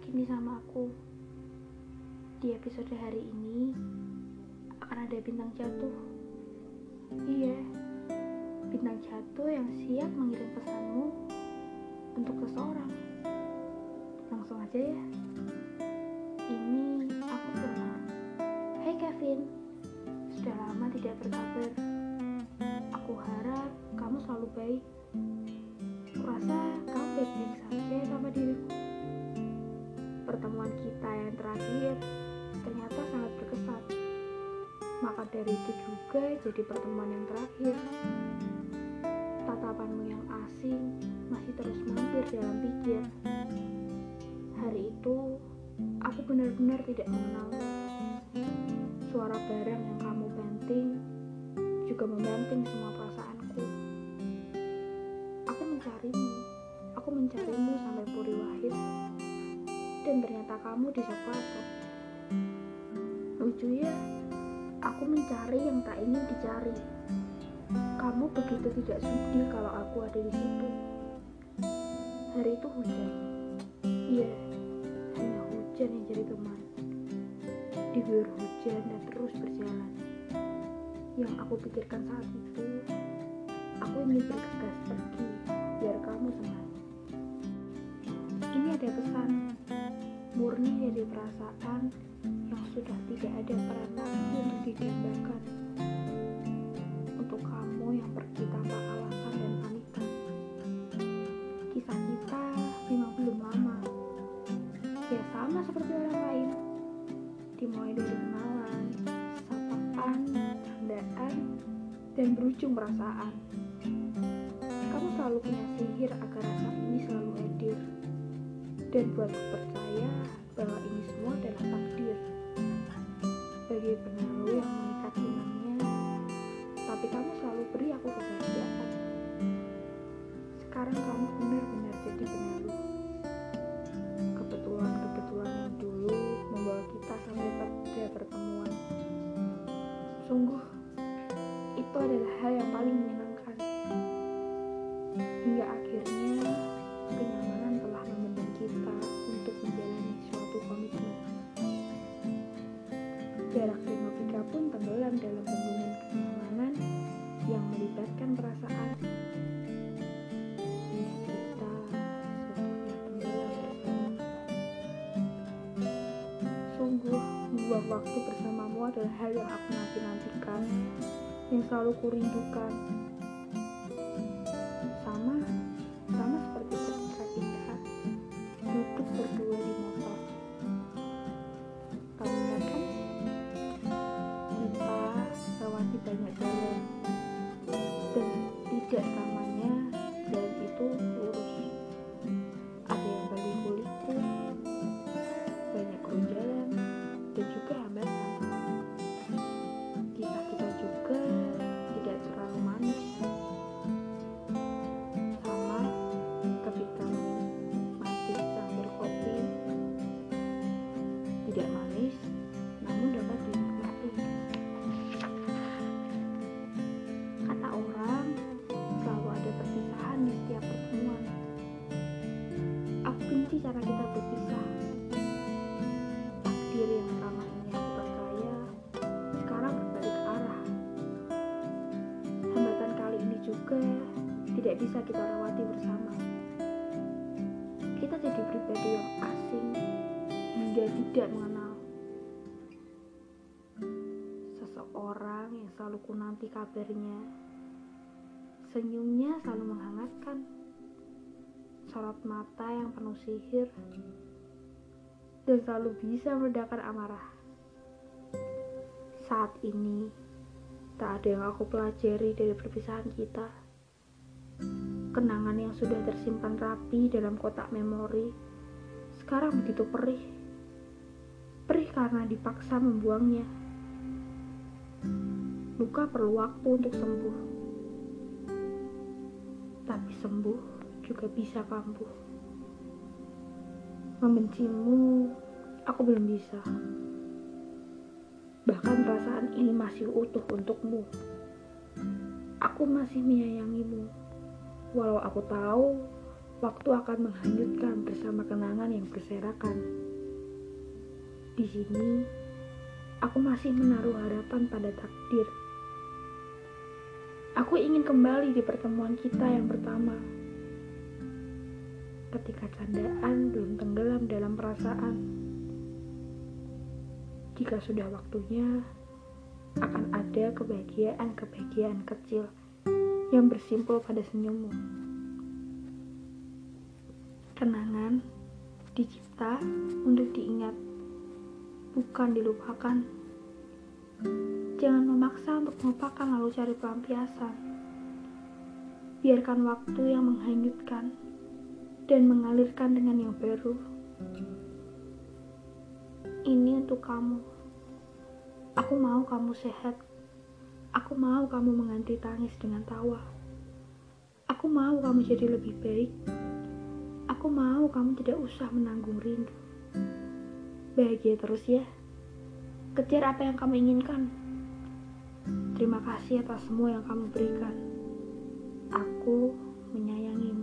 lagi nih sama aku. Di episode hari ini akan ada bintang jatuh. Iya, bintang jatuh yang siap mengirim pesanmu untuk seseorang. Langsung aja ya. Ini aku Firma. Hai Kevin, sudah lama tidak berkabar. Aku harap kamu selalu baik. Kurasa kamu baik-baik saja sama diriku. Dari itu juga jadi pertemuan yang terakhir. Tatapanmu yang asing masih terus mampir dalam pikir. Hari itu, aku benar-benar tidak mengenalmu. Suara barang yang kamu banting juga membanting semua perasaanku. Aku mencarimu, aku mencarimu sampai Puri Wahid, dan ternyata kamu di Soekarno. Lucu ya, aku mencari yang tak ingin dicari. Kamu begitu tidak sudi kalau aku ada di situ. Hari itu hujan. Iya, hanya hujan yang jadi teman. Diguyur hujan dan terus berjalan. Yang aku pikirkan saat itu, aku ingin bergegas pergi biar kamu senang. Ini ada pesan murni dari perasaan yang sudah tidak ada peran lagi untuk digambarkan. Untuk kamu yang pergi tanpa alasan dan pamitan. Kisah kita memang belum lama. Ya sama seperti orang lain. Dimulai dari kenalan, sapaan, candaan, dan berujung perasaan. Kamu selalu punya sihir agar rasa ini selalu hadir. Dan buatku percaya bahwa ini semua adalah takdir. Bagi penaruh yang mengikat benangnya, tapi kamu selalu beri aku kebahagiaan. Sekarang kamu benar-benar jadi penaruh. Kebetulan-kebetulan yang dulu membawa kita sampai pada pertemuan. Sungguh, itu adalah hal yang paling menyenangkan. Waktu bersamamu adalah hal yang aku nanti-nantikan, yang selalu kurindukan. Benci cara kita berpisah. Takdir yang selama ini aku percaya sekarang berbalik arah. Hambatan kali ini juga tidak bisa kita lewati bersama. Kita jadi pribadi yang asing hingga tidak mengenal. Seseorang yang selalu ku nanti kabarnya. Senyumnya selalu menghangatkan. Sorot mata yang penuh sihir dan selalu bisa meredakan amarah. Saat ini, tak ada yang aku pelajari dari perpisahan kita. Kenangan yang sudah tersimpan rapi dalam kotak memori, sekarang begitu perih. Perih karena dipaksa membuangnya. Luka perlu waktu untuk sembuh. Tapi sembuh juga bisa kambuh. Membencimu, aku belum bisa. Bahkan perasaan ini masih utuh untukmu. Aku masih menyayangimu. Walau aku tahu waktu akan menghanyutkan bersama kenangan yang berserakan. Di sini, aku masih menaruh harapan pada takdir. Aku ingin kembali di pertemuan kita yang pertama. Ketika candaan belum tenggelam dalam perasaan. Jika sudah waktunya, akan ada kebahagiaan-kebahagiaan kecil yang bersimpul pada senyummu. Kenangan dicipta untuk diingat, bukan dilupakan. Jangan memaksa untuk melupakan lalu cari pelampiasan. Biarkan waktu yang menghanyutkan dan mengalirkan dengan yang baru. Ini untuk kamu. Aku mau kamu sehat. Aku mau kamu mengganti tangis dengan tawa. Aku mau kamu jadi lebih baik. Aku mau kamu tidak usah menanggung rindu. Bahagia terus ya. Kejar apa yang kamu inginkan. Terima kasih atas semua yang kamu berikan. Aku menyayangi